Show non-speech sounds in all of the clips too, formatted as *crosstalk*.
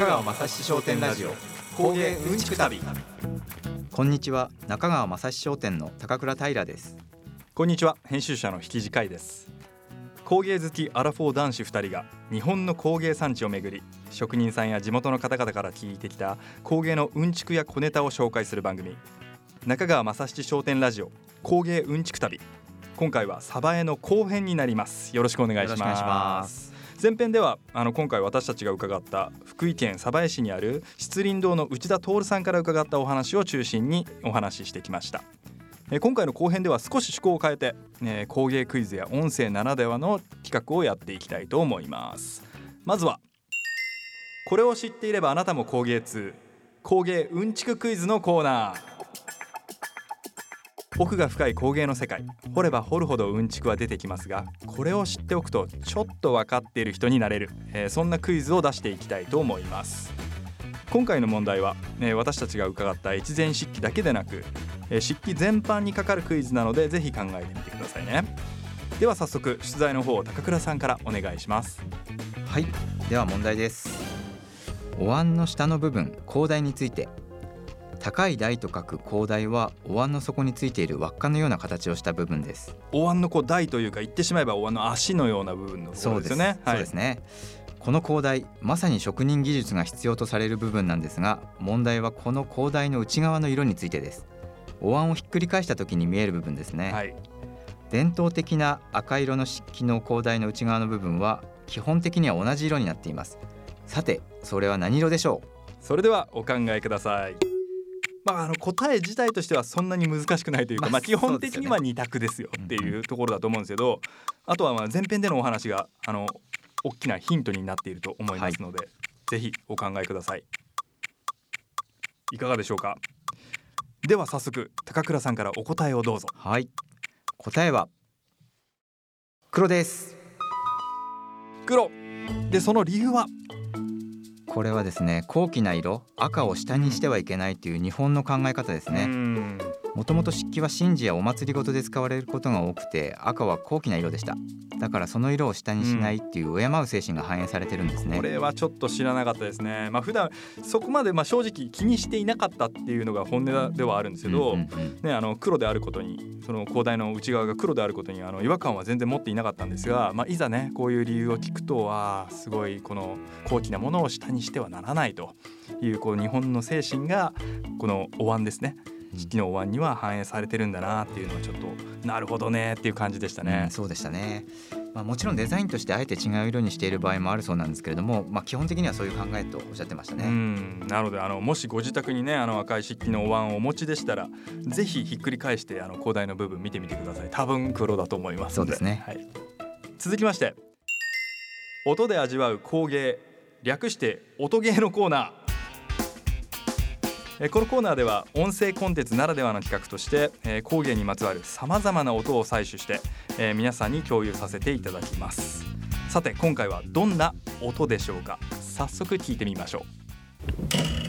中川雅史商店ラジオ。工芸うんちく旅。こんにちは。中川雅史商店の高倉平です。こんにちは。編集者の引き次回です。工芸好きアラフォー男子2人が日本の工芸産地をめぐり職人さんや地元の方々から聞いてきた工芸のうんちくや小ネタを紹介する番組。中川雅史商店ラジオ工芸うんちく旅。今回はサバエの後編になります。よろしくお願いします前編ではあの今回私たちが伺った福井県鯖江市にある漆林堂の内田徹さんから伺ったお話を中心にお話ししてきました。え今回の後編では少し趣向を変えて、え工芸クイズや音声ならではの企画をやっていきたいと思います。まずはこれを知っていればあなたも工芸通工芸うんちくクイズのコーナー。奥が深い工芸の世界。掘れば掘るほどうんちくは出てきますがこれを知っておくとちょっと分かっている人になれる、えーそんなクイズを出していきたいと思います。今回の問題は、えー私たちが伺った越前漆器だけでなく、えー漆器全般にかかるクイズなのでぜひ考えてみてくださいね。では早速出題の方を高倉さんからお願いします。はい。では問題です。お椀の下の部分高台について高い台と書く高台はお椀の底についている輪っかのような形をした部分です。お椀のこう台というか言ってしまえばお椀の足のような部分のところですよね。そうですね。この高台まさに職人技術が必要とされる部分なんですが問題はこの高台の内側の色についてです。お椀をひっくり返した時に見える部分ですね、はい、伝統的な赤色の漆器の高台の内側の部分は基本的には同じ色になっています。さてそれは何色でしょそれではお考えくださいまあ、あの答え自体としてはそんなに難しくないというか、まあまあ、基本的にはそう二択ですよっていうところだと思うんですけどあとはまあ前編でのお話があの大きなヒントになっていると思いますので、ぜひお考えください。いかがでしょうか？では早速高倉さんからお答えをどうぞ。うはい。答えは黒です。黒。でその理由は？これはですね高貴な色赤を下にしてはいけないという日本の考え方ですね。もともと漆器は神事やお祭りごとで使われることが多くて赤は高貴な色でした。だからその色を下にしないっていう敬う精神が反映されてるんですね。これはちょっと知らなかったですね。まあ普段そこまでまあ正直気にしていなかったっていうのが本音ではあるんですけど、うんうんうんね、あの黒であることにその広大の内側が黒であることにあの違和感は全然持っていなかったんですが、まあ、いざねこういう理由を聞くとあーすごいこの高貴なものを下にしてはならないというこう日本の精神がこのお椀ですね式のお椀には反映されてるんだなっていうのはちょっとなるほどねっていう感じでしたうねん。そうでしたね、まあ、もちろんデザインとしてあえて違う色にしている場合もあるそうなんですけれども、まあ、基本的にはそういう考えとおっしゃってましたうね、んなのであのもしご自宅にねあの赤い漆器のお椀をお持ちでしたらぜひひっくり返してあの広大の部分見てみてください。多分黒だと思いますのそうですね。はい、続きまして音で味わう工芸略して音芸のコーナーえこのコーナーでは音声コンテンツならではの企画として、え工芸にまつわるさまざまな音を採取して、え皆さんに共有させていただきます。さて今回はどんな音でしょうか？早速聞いてみましょう。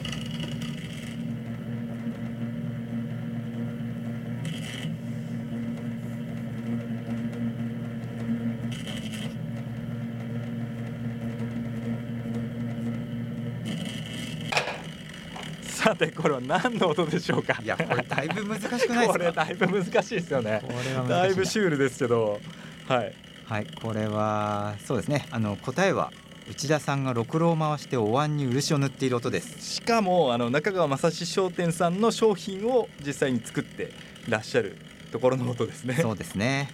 さてこれは何の音でしょうか。いやこれだいぶ難しくないですこれかだいぶ難しいですよね。だいぶシュールですけどはい。はいこれはそうですね。あの答えは内田さんがろくろを回してお椀に漆を塗っている音です。しかもあの中川正史商店さんの商品を実際に作ってらっしゃるところの音ですね。そうですね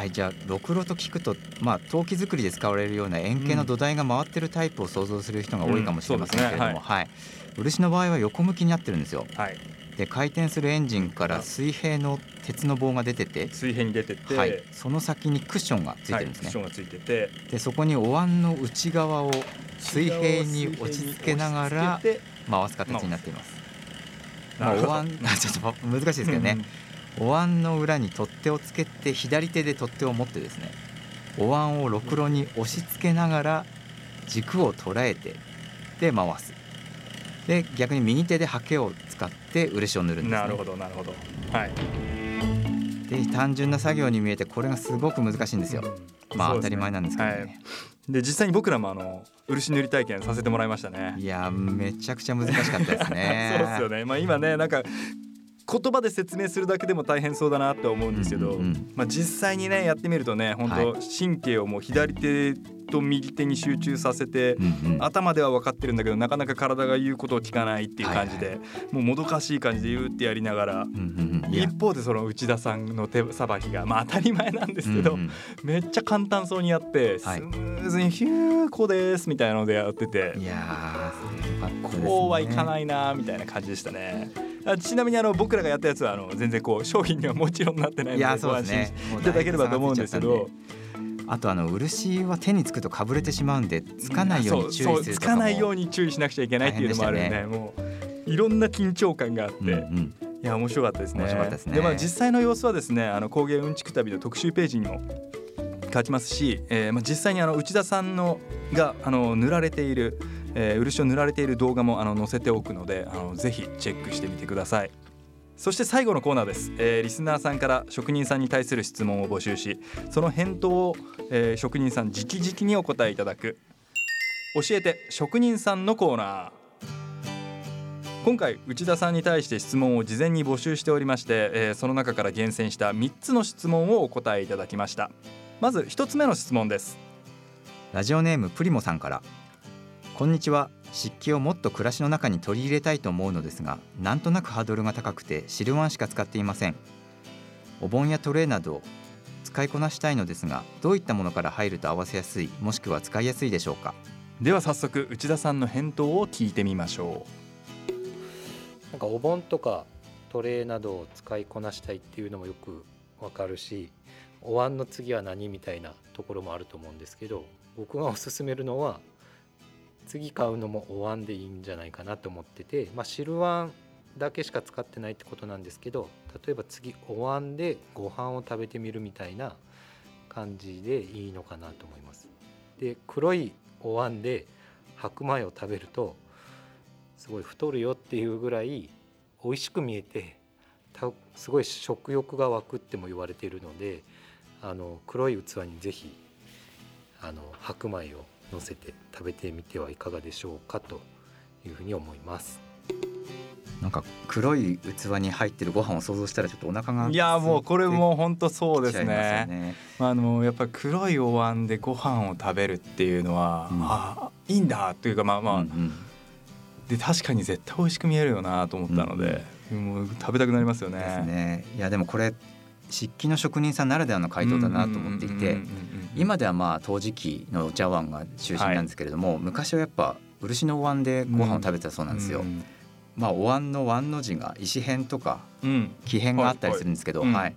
はいじゃあろくろと聞くとまあ陶器作りで使われるような円形の土台が回ってるタイプを想像する人が多いかもしれませんけれども、うんそうですねはい。漆の場合は横向きになってるんですよ。はい。で回転するエンジンから水平の鉄の棒が出てて、水平に出てって、はい、その先にクッションがついてるんですね、はいクッションがついててでそこにお椀の内側を水平に落ち着けながら回す形になっています。まあ、お椀あ *laughs* ちょっと難しいですけどね、お椀の裏に取っ手をつけて左手で取っ手を持ってですねお椀をろくろに押し付けながら軸を捉えてで回す。で逆に右手でハケを使って漆を塗るんですね。なるほどなるほど。はい。で単純な作業に見えてこれがすごく難しいんですよ。まあ当たり前なんですけどね、はい。で実際に僕らもあの漆塗り体験させてもらいましたね。いやめちゃくちゃ難しかったですね。*laughs* そうですよね。まあ今ねなんか言葉で説明するだけでも大変そうだなって思うんですけど、うんうんうん。まあ、実際にねやってみるとね本当、は神経をもう左手と右手に集中させて、うんうん。頭では分かってるんだけどなかなか体が言うことを聞かないっていう感じで、はいもうもどかしい感じで言うってやりながら。うんうん一方でその内田さんの手さばきがまあ当たり前なんですけど、うんうん。めっちゃ簡単そうにやってスムはいーズにヒューこうですみたいなのでやってて、いやこうはいかないなみたいな感じでしたね。あちなみにあの僕らがやったやつはあの全然こう商品にはもちろんなってないのでいやご安そうです心ねもいただければと思うんですけど。あとあの漆は手につくとかぶれてしまうんでつかないように注意するつかないように注意しなくちゃいけないっていうのもあるんで大変もういろんな緊張感があって、うんうん。いや面白かったですね。ですね。まあ実際の様子はですねあの工芸うんちく旅の特集ページにも書きますし、えーまあ実際にあの内田さんのがあの塗られている、えー漆を塗られている動画もあの載せておくのであのぜひチェックしてみてください。そして最後のコーナーです、えーリスナーさんから職人さんに対する質問を募集しその返答を、えー職人さん直々にお答えいただく。教えて職人さんのコーナー。今回内田さんに対して質問を事前に募集しておりまして、えーその中から厳選した3つの質問をお答えいただきました。まず1つ目の質問です。ラジオネームプリモさんから。こんにちは。湿気をもっと暮らしの中に取り入れたいと思うのですがなんとなくハードルが高くて汁ワンしか使っていません。お盆やトレーなど使いこなしたいのですがどういったものから入ると合わせやすいもしくは使いやすいでしょうか？では早速内田さんの返答を聞いてみましょなんかお盆とかトレーなどを使いこなしたいっていうのもよくわかるしお椀の次は何みたいなところもあると思うんですけど僕がおすすめるのは次買うのもお椀でいいんじゃないかなと思ってて、まあ、汁椀だけしか使ってないってことなんですけど例えば次お椀でご飯を食べてみるみたいな感じでいいのかなと思います。で黒いお椀で白米を食べるとすごい太るよっていうぐらい美味しく見えてたすごい食欲が湧くっても言われているのであの黒い器にぜひあの白米を乗せて食べてみてはいかがでしょうかというふうに思います。なんか黒い器に入ってるご飯を想像したらちょっとお腹がういやもうこれもう本当そうですね。ね。あのやっぱり黒いお椀でご飯を食べるっていうのは、うん。あいいんだというかまあまあ、うんうん。で確かに絶対美味しく見えるよなと思ったので、もう食べたくなりますよね。ですね。いやでもこれ漆器の職人さんならではの回答だなと思っていて。うんうんうんうん今ではまあ陶磁器のお茶碗が中心なんですけれども、昔はやっぱ漆のお椀でご飯を食べてたそうなんですよ。うん。まあお椀の椀の字が石片とかうん。木片があったりするんですけど、はいはい。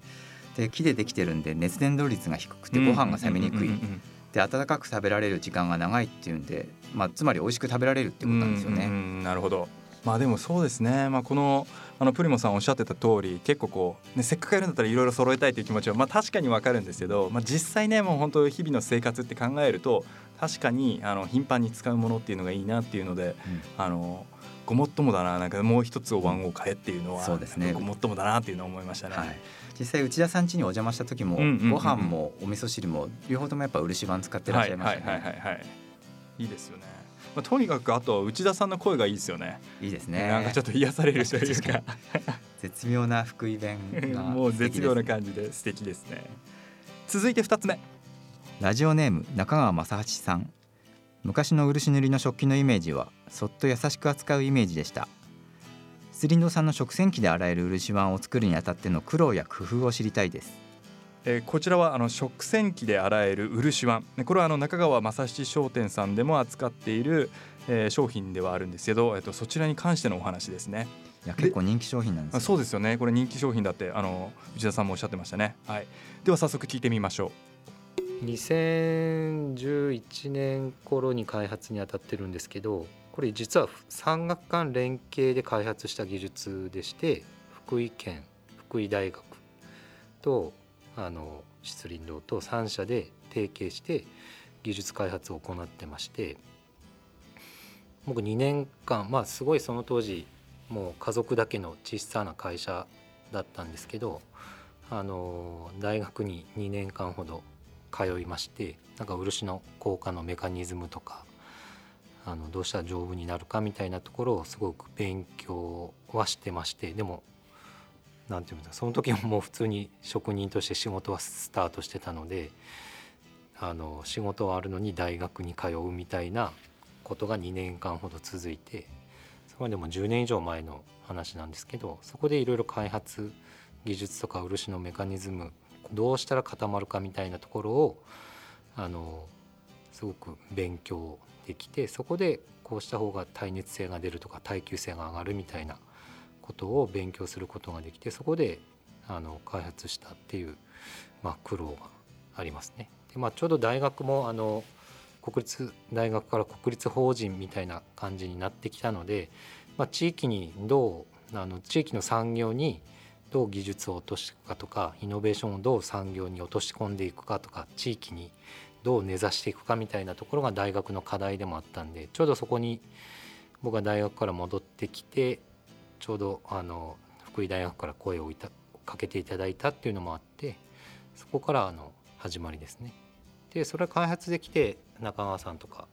で木でできてるんで熱伝導率が低くてご飯が冷めにくい、うんうんうん。で温かく食べられる時間が長いっていうんで、まあ、つまり美味しく食べられるってことなんですよね。うんうんうんなるほど。まあでもそうですね、まあ、このあのプリモさんおっしゃってた通り結構こう、ね、せっかくやるんだったらいろいろ揃えたいという気持ちは、まあ、確かにわかるんですけど、まあ、実際ねもう本当日々の生活って考えると確かにあの頻繁に使うものっていうのがいいなっていうので、あのごもっともだななんかもう一つお椀を買えっていうのはそうですねごもっともだなっていうのを思いましたね。はい、実際内田さん家にお邪魔した時も、うんうんうんうんご飯もお味噌汁も両方ともやっぱ漆盤使ってらっしゃいましたね。はいはいはいはいはいいいですよね。まあ、とにかくあと内田さんの声がいいですよね。いいですね。なんかちょっと癒されるというか絶妙な福井弁が *laughs* もう絶妙なじ。感じで素敵ですね。続いて二つ目。ラジオネーム中川正八さん。昔の漆塗りの食器のイメージはそっと優しく扱うイメージでした。スリンドさんの食洗機で洗える漆碗を作るにあたっての苦労や工夫を知りたいです。えーこちらはあの食洗機で洗える漆碗ねこれはあの中川正七商店さんでも扱っている、えー商品ではあるんですけど、えっとそちらに関してのお話ですね。いや結構人気商品なんです。そうですよね。これ人気商品だってあの内田さんもおっしゃってましたね。はい。では早速聞いてみましょ2011年頃に開発に当たってるんですけどこれ実は産学官連携で開発した技術でして福井県福井大学とあの漆林堂と3社で提携して技術開発を行ってまして僕2年間まあすごいその当時もう家族だけの小さな会社だったんですけどあの大学に2年間ほど通いましてなんか漆の効果のメカニズムとかあのどうしたら丈夫になるかみたいなところをすごく勉強はしてましてでも何て言うんだその時ももう普通に職人として仕事はスタートしてたのであの仕事はあるのに大学に通うみたいなことが2年間ほど続いてそこまでも10年以上前の話なんですけどそこでいろいろ開発技術とか漆のメカニズムどうしたら固まるかみたいなところをあのすごく勉強できてそこでこうした方が耐熱性が出るとか耐久性が上がるみたいなことを勉強することができてそこであの開発したっていう、まあ、苦労がありますね。でまあ、ちょうど大学もあの国立大学から国立法人みたいな感じになってきたので、まあ、地域にどうあの地域の産業にどう技術を落としていくかとかイノベーションをどう産業に落とし込んでいくかとか地域にどう根ざしていくかみたいなところが大学の課題でもあったんでちょうどそこに僕は大学から戻ってきてちょうどあの福井大学から声をいたかけていただいたっていうのもあってそこからあの始まりですね。でそれは開発できて中川さんとか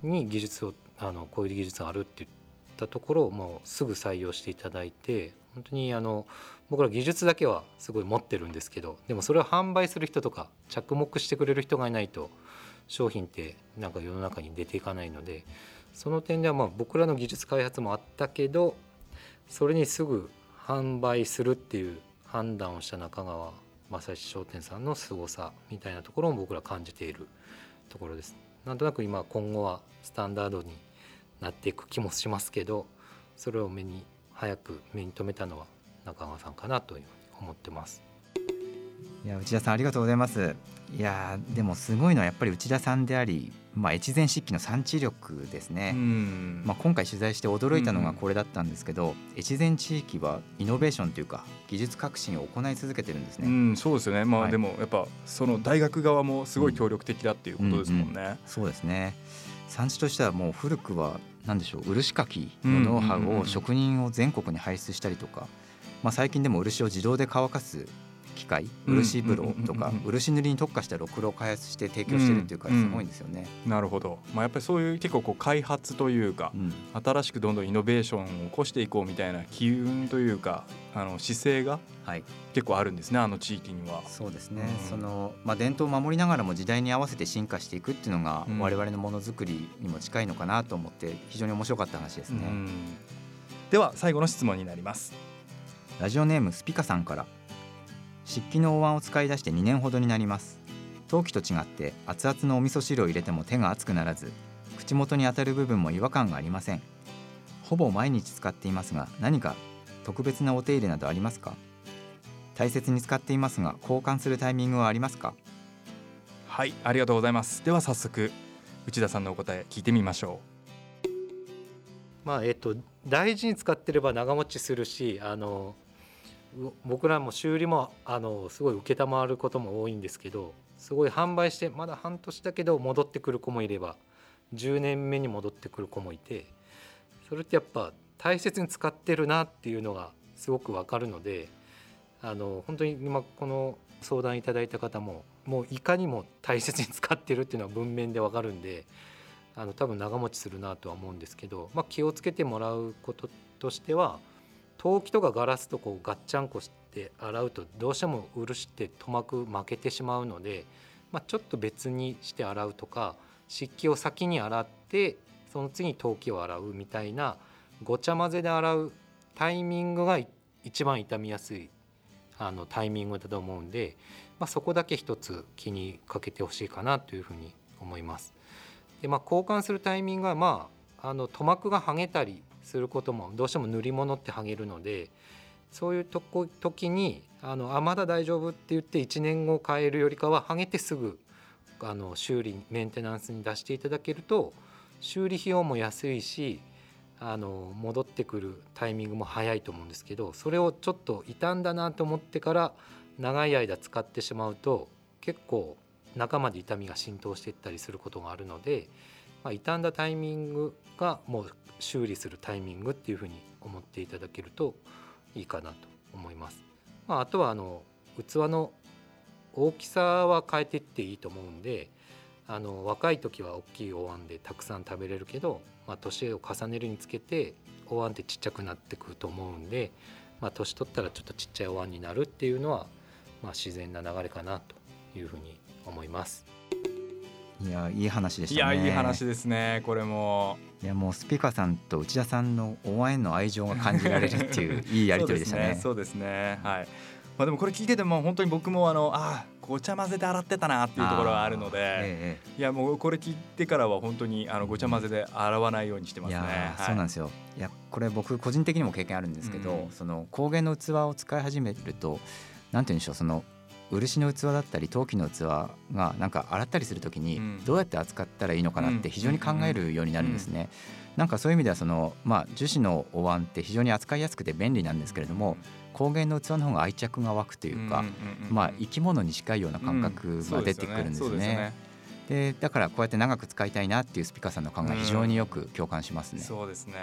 に技術をあのこういう技術があるって言ったところをもうすぐ採用していただいて本当にあの僕ら技術だけはすごい持ってるんですけどでもそれを販売する人とか着目してくれる人がいないと商品ってなんか世の中に出ていかないのでその点ではまあ僕らの技術開発もあったけどそれにすぐ販売するっていう判断をした中川正史商店さんの凄さみたいなところも僕ら感じているところです。なんとなく今今後はスタンダードになっていく気もしますけどそれを目に早く目に留めたのは中川さんかなといううに思ってます。いや内田さんありがとうございますいやでもすごいのはやっぱり内田さんであり、まあ、越前漆器の産地力ですね、まあ、今回取材して驚いたのがこれだったんですけど、越前地域はイノベーションというか技術革新を行い続けてるんですね、うん、そうですよね。まあ、はい、でもやっぱその大学側もすごい協力的だっていうことですもんね、うん。うん。うん、そうですね。産地としてはもう古くは何でしょう漆かきのノウハウを職人を全国に輩出したりとか、まあ、最近でも漆を自動で乾かす機械漆風呂とか漆塗りに特化したろくろを開発して提供してるっていうからすごいんですよね。なるほど、まあ、やっぱりそういう結構こう開発というか、うん、新しくどんどんイノベーションを起こしていこうみたいな機運というかあの姿勢が結構あるんですね、あの地域には。そうですね、うん、そのまあ、伝統を守りながらも時代に合わせて進化していくっていうのが、我々のものづくりにも近いのかなと思って非常に面白かった話ですね。では最後の質問になります。ラジオネームスピカさんから漆器のお椀を使い出して2年ほどになります。陶器と違って熱々のお味噌汁を入れても手が熱くならず口元に当たる部分も違和感がありません。ほぼ毎日使っていますが何か特別なお手入れなどありますか？大切に使っていますが交換するタイミングはありますか？はいありがとうございます。では早速内田さんのお答え聞いてみましょう。まあえっと大事に使ってれば長持ちするしあの僕らも修理もあのすごい承ることも多いんですけどすごい販売してまだ半年だけど戻ってくる子もいれば10年目に戻ってくる子もいてそれってやっぱ大切に使ってるなっていうのがすごくわかるのであの本当に今この相談いただいた方ももういかにも大切に使ってるっていうのは文面でわかるんであの多分長持ちするなとは思うんですけど、まあ、気をつけてもらうこととしては陶器とかガラスとこうガッチャンコして洗うとどうしても漆って塗膜負けてしまうので、まあ、ちょっと別にして洗うとか湿気を先に洗ってその次に陶器を洗うみたいなごちゃ混ぜで洗うタイミングが一番傷みやすいあのタイミングだと思うんで、まあ、そこだけ一つ気にかけてほしいかなというふうに思います。でまあ、交換するタイミングは、まあ、あの塗膜が剥げたりすることもどうしても塗り物って剥げるのでそういうとこ時にあのあまだ大丈夫って言って1年後変えるよりかは剥げてすぐあの修理メンテナンスに出していただけると修理費用も安いしあの戻ってくるタイミングも早いと思うんですけどそれをちょっと傷んだなと思ってから長い間使ってしまうと結構中まで痛みが浸透していったりすることがあるので、まあ、傷んだタイミングがもう修理するタイミングっていうふうに思っていただけるといいかなと思います。まあ、あとはあの器の大きさは変えていっていいと思うんであの若い時は大きいお椀でたくさん食べれるけど、まあ、年を重ねるにつけてお椀ってちっちゃくなってくると思うんで、まあ、年取ったらちょっとちっちゃいお椀になるっていうのは、まあ、自然な流れかなというふうに思います。いやいい話でいしたね。やいい話ですねこれも。いやもうスピカさんと内田さんのお椀への愛情が感じられるっていう *laughs* いいやり取りでしたね。そうですねねはい。まあでもこれ聞いてても本当に僕もあのあごちゃ混ぜで洗ってたなっていうところがあるので、ええ。いやもうこれ聞いてからは本当にあのごちゃ混ぜで洗わないようにしてますね。いやーはい。そうなんですよ。いやこれ僕個人的にも経験あるんですけど、うん。その工芸の器を使い始めるとなんて言うんでしょうその漆の器だったり陶器の器がなんか洗ったりするときにうん。どうやって扱ったらいいのかなっうん。て非常に考えるようになるんですね。なんかそういう意味ではそのまあ樹脂のお椀って非常に扱いやすくて便利なんですけれども工芸の器の方が愛着が湧くというか、まあ生き物に近いような感覚が出てくるんですね。でだからこうやって長く使いたいなっていうスピカさんの考え非常によく共感しますね。そうですね。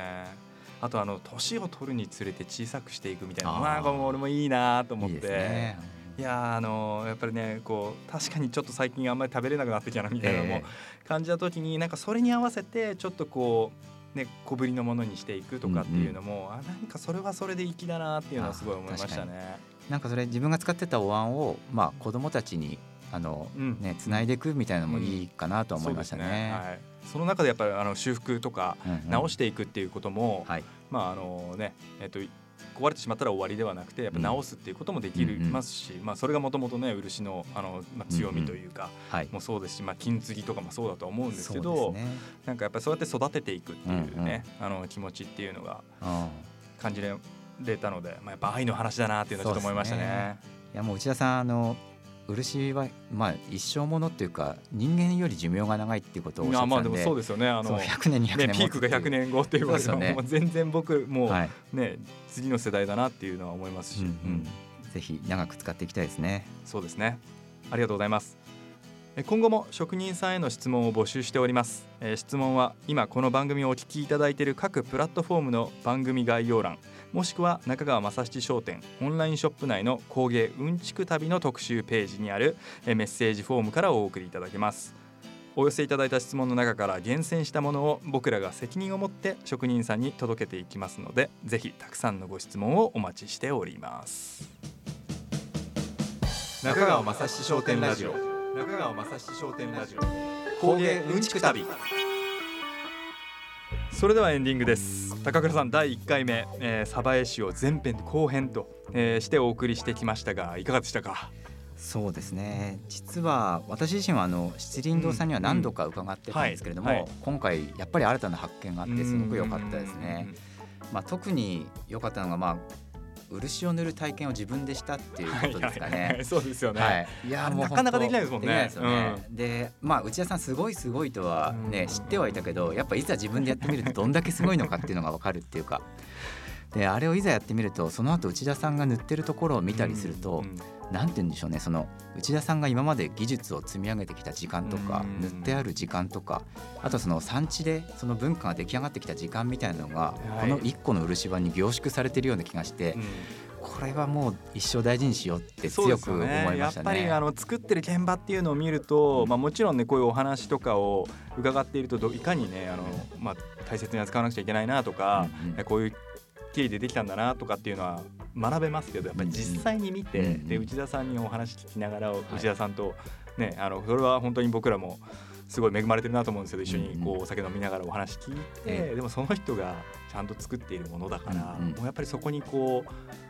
あとあの年を取るにつれて小さくしていくみたいな。あー。まあこれも俺もいいなと思って。いいですね。いやーあのやっぱりねこう確かにちょっと最近あんまり食べれなくなってきたなみたいなのもえ感じた時になんかそれに合わせてちょっとこうね小ぶりのものにしていくとかっていうのも、あなんかそれはそれで粋だなっていうのはすごい思いましたね。なんかそれ自分が使ってたお椀をまあ子供たちにあのうん。ね繋いでいくみたいなのもいいかなとは思いましたそうですね。はい、その中でやっぱりあの修復とかうんうん。直していくっていうことも、はい。まああのねえっと壊れてしまったら終わりではなくてやっぱ直すっていうこともできるますし、まあそれがもともとね漆のあのまあ強みというか、はい。もそうですし、まあ金継ぎとかもそうだと思うんですけど。なんかやっぱりそうやって育てていくっていうね、あの気持ちっていうのがうん感じられたので、まあやっぱ愛の話だなっていうのはちょっと思いましたね。いやもう内田さんあの漆はまあ一生ものっていうか人間より寿命が長いっていうことをおっしゃってたんで、そうですよね。あの100年200ね年ピークが100年後っていうことそうですよね。もう全然僕もうはい。ね次の世代だなっていうのは思いますし、うんううんん。ぜひ長く使っていきたいですね。そうですね。ありがとうございます。え今後も職人さんへの質問を募集しております。えー質問は今この番組をお聞きいただいている各プラットフォームの番組概要欄もしくは中川正七商店オンラインショップ内の工芸うんちく旅の特集ページにあるメッセージフォームからお送りいただけます。お寄せいただいた質問の中から厳選したものを僕らが責任を持って職人さんに届けていきますのでぜひたくさんのご質問をお待ちしております。中川雅史商店ラジオ。中川雅史商店ラジオ。工芸うんちく旅。それではエンディングです。高倉さん第1回目、えー、鯖江市を前編後編と、えーしてお送りしてきましたがいかがでしたか？そうですね。実は私自身はあの七輪堂さんには何度か伺ってたんですけれども、うんはいはい。今回やっぱり新たな発見があってすごく良かったですね。まあ、特に良かったのが、まあ、漆を塗る体験を自分でしたっていうことですかはいはいはねい。そうですよね、はい、いやもうなかなかできないですもんね。でね。でまあ内田さんすごいすごいとはね、うん。知ってはいたけどやっぱいざ自分でやってみるとどんだけすごいのかっていうのが分かるっていうかであれをいざやってみるとその後内田さんが塗ってるところを見たりすると、うんなんて言うんでしょうねその内田さんが今まで技術を積み上げてきた時間とかうん塗ってある時間とかあとその産地でその文化が出来上がってきた時間みたいなのがはい。この一個の漆版に凝縮されてるような気がしてうん。これはもう一生大事にしようって強く思いましたね。やっぱりあの作ってる現場っていうのを見ると、まあ、もちろんねこういうお話とかを伺っているとどいかにねあの、まあ、大切に扱わなくちゃいけないなとか、うんうん。こういう経緯でできたんだなとかっていうのは学べますけどやっぱり実際に見て、うんうんで内田さんにお話聞きながら、い。内田さんとねあのそれは本当に僕らもすごい恵まれてるなと思うんですけど一緒にこうん。ううお酒飲みながらお話聞いて、ええ。でもその人がちゃんと作っているものだから、うんうん。もうやっぱりそこにこう。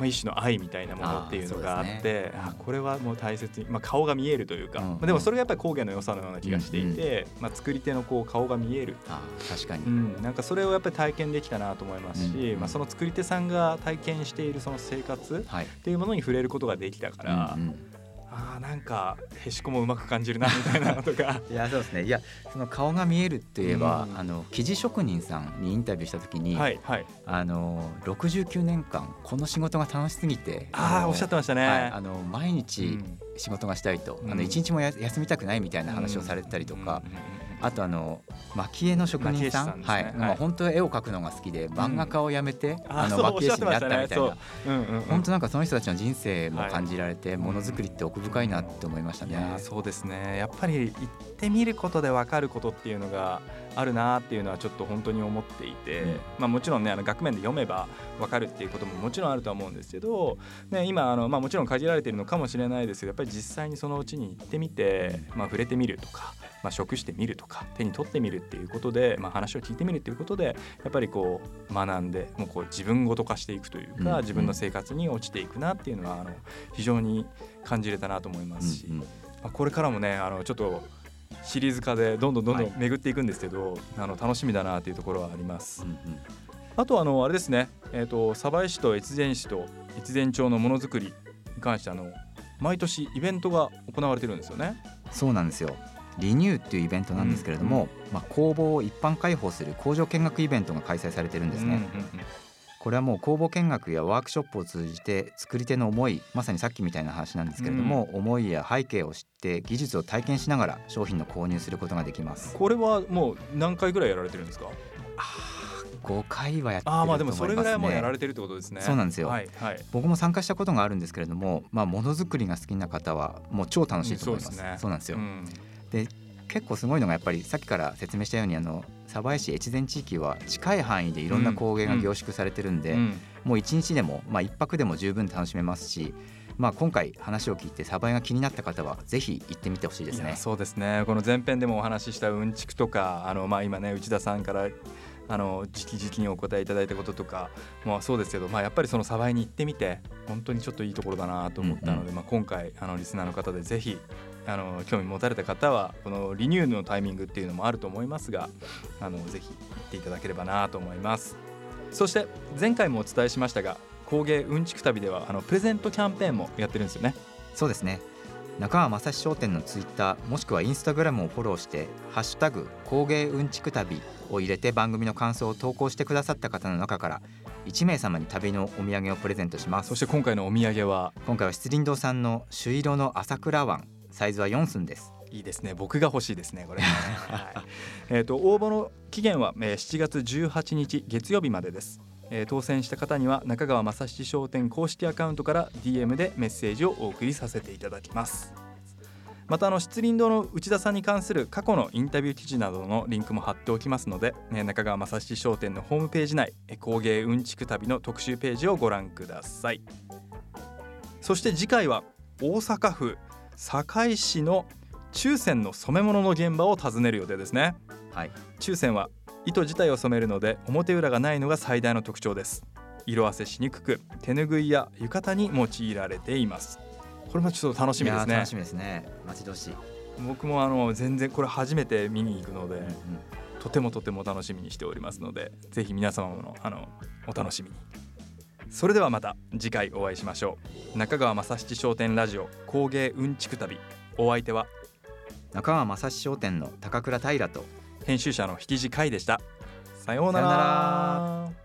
まあ、一種の愛みたいなものっていうのがあってね。あこれはもう大切に、まあ、顔が見えるというか、うんまあでもそれがやっぱり工芸の良さのような気がしていて、まあ、作り手のこう顔が見える。あ確かに、うん、なんかそれをやっぱり体験できたなと思いますし、うん。まあ、その作り手さんが体験しているその生活はい。っていうものに触れることができたから、うんうんああなんかへしこもうまく感じるなみたいなのとか。*laughs* いやそうですね。いやその顔が見えるといえば、うん。あの生地職人さんにインタビューした時に、はいはい。あの69年間この仕事が楽しすぎてのああおっしゃってましたね、はい、あの毎う日ん。仕事がしたいと、うん。あの一日もや休みたくないみたいな話をされてたりとか、あとあの蒔絵の職人さん。ね。はい、はい。まあ本当は絵を描くのが好きで漫画家を辞めて、ああの蒔絵師になったみたいな。う。んうんうん。本当なんかその人たちの人生も感じられて、い。ものづくりって奥深いなって思いましたね。そうですね。やっぱり行ってみることで分かることっていうのがあるなっていうのはちょっと本当に思っていて、うん。まあ、もちろんねあの額面で読めば分かるっていうことももちろんあるとは思うんですけど、ね、今あの、まあ、もちろん限られているのかもしれないですけどやっぱり実際にそのうちに行ってみて、まあ、触れてみるとか、まあ、食してみるとか手に取ってみるっていうことで、まあ、話を聞いてみるっていうことでやっぱりこう学んでもうこう自分ごと化していくというか、うん。自分の生活に落ちていくなっていうのはあの非常に感じれたなと思いますし。うんうん。まあ、これからもねあのちょっとシリーズ化でどんどんどんどはい。ん巡っていくんですけど、あの楽しみだなというところはあります。うんうんあとあのあれですね、えっ、と鯖江市と越前市と越前町のものづくりに関してあの毎年イベントが行われてるんですよね。そうなんですよ。リニューっていうイベントなんですけれども、まあ、工房を一般開放する工場見学イベントが開催されてるんですね、うんうんうんこれはもう工房見学やワークショップを通じて作り手の思いまさにさっきみたいな話なんですけれども、思いや背景を知って技術を体験しながら商品の購入することができます。これはもう何回ぐらいやられてるんですか？5回はやってるとああまあ思いますねでもそれぐらいはもうやられてるってことですね。そうなんですよ。はいはい。僕も参加したことがあるんですけれどもまあものづくりが好きな方はもう超楽しいと思います,、うんそうですね。そうなんですよ、うん。結構すごいのがやっぱりさっきから説明したようにあの鯖江市越前地域は近い範囲でいろんな工芸が凝縮されてるんで、うん。もう一日でも、まあ、一泊でも十分楽しめますし、まあ、今回話を聞いて鯖江が気になった方はぜひ行ってみてほしいですね。そうですね。この前編でもお話ししたうんちくとかあの、まあ、今ね内田さんからあの直々にお答えいただいたこととかまあそうですけど、まあ、やっぱりその鯖江に行ってみて本当にちょっといいところだなと思ったので、まあ、今回あのリスナーの方でぜひあの興味持たれた方はこのリニューのタイミングっていうのもあると思いますがあのぜひ行っていただければなと思います。そして前回もお伝えしましたが工芸うんちく旅ではあのプレゼントキャンペーンもやってるんですよね。そうですね。中川正史商店のツイッターもしくはインスタグラムをフォローして「ハッシュタグ工芸うんちく旅」を入れて番組の感想を投稿してくださった方の中から1名様に旅のお土産をプレゼントします。そして今回のお土産は？今回は漆林堂さんの朱色の朝倉湾サイズは4寸です。いいですね。僕が欲しいですねこれ、はい。えっと応募の期限は、えー7月18日月曜日までです、えー当選した方には中川正七商店公式アカウントから DM でメッセージをお送りさせていただきます。またあの漆林堂の内田さんに関する過去のインタビュー記事などのリンクも貼っておきますので、ね、中川正七商店のホームページ内えー工芸うんちく旅の特集ページをご覧ください。そして次回は大阪府堺市の中線の染め物の現場を訪ねる予定ですね。はい。中線は糸自体を染めるので表裏がないのが最大の特徴です。色あせしにくく手ぬぐいや浴衣に用いられています。これもちょっと楽しみですね。楽しみですね。待ち遠しい、僕もあの全然これ初めて見に行くので、うんうん。とてもとても楽しみにしておりますのでぜひ皆様のあのお楽しみにそれではまた次回お会いしましょう。中川正七商店ラジオ工芸うんちく旅。お相手は中川正史商店の高倉平と編集者の引地海でした。さようなら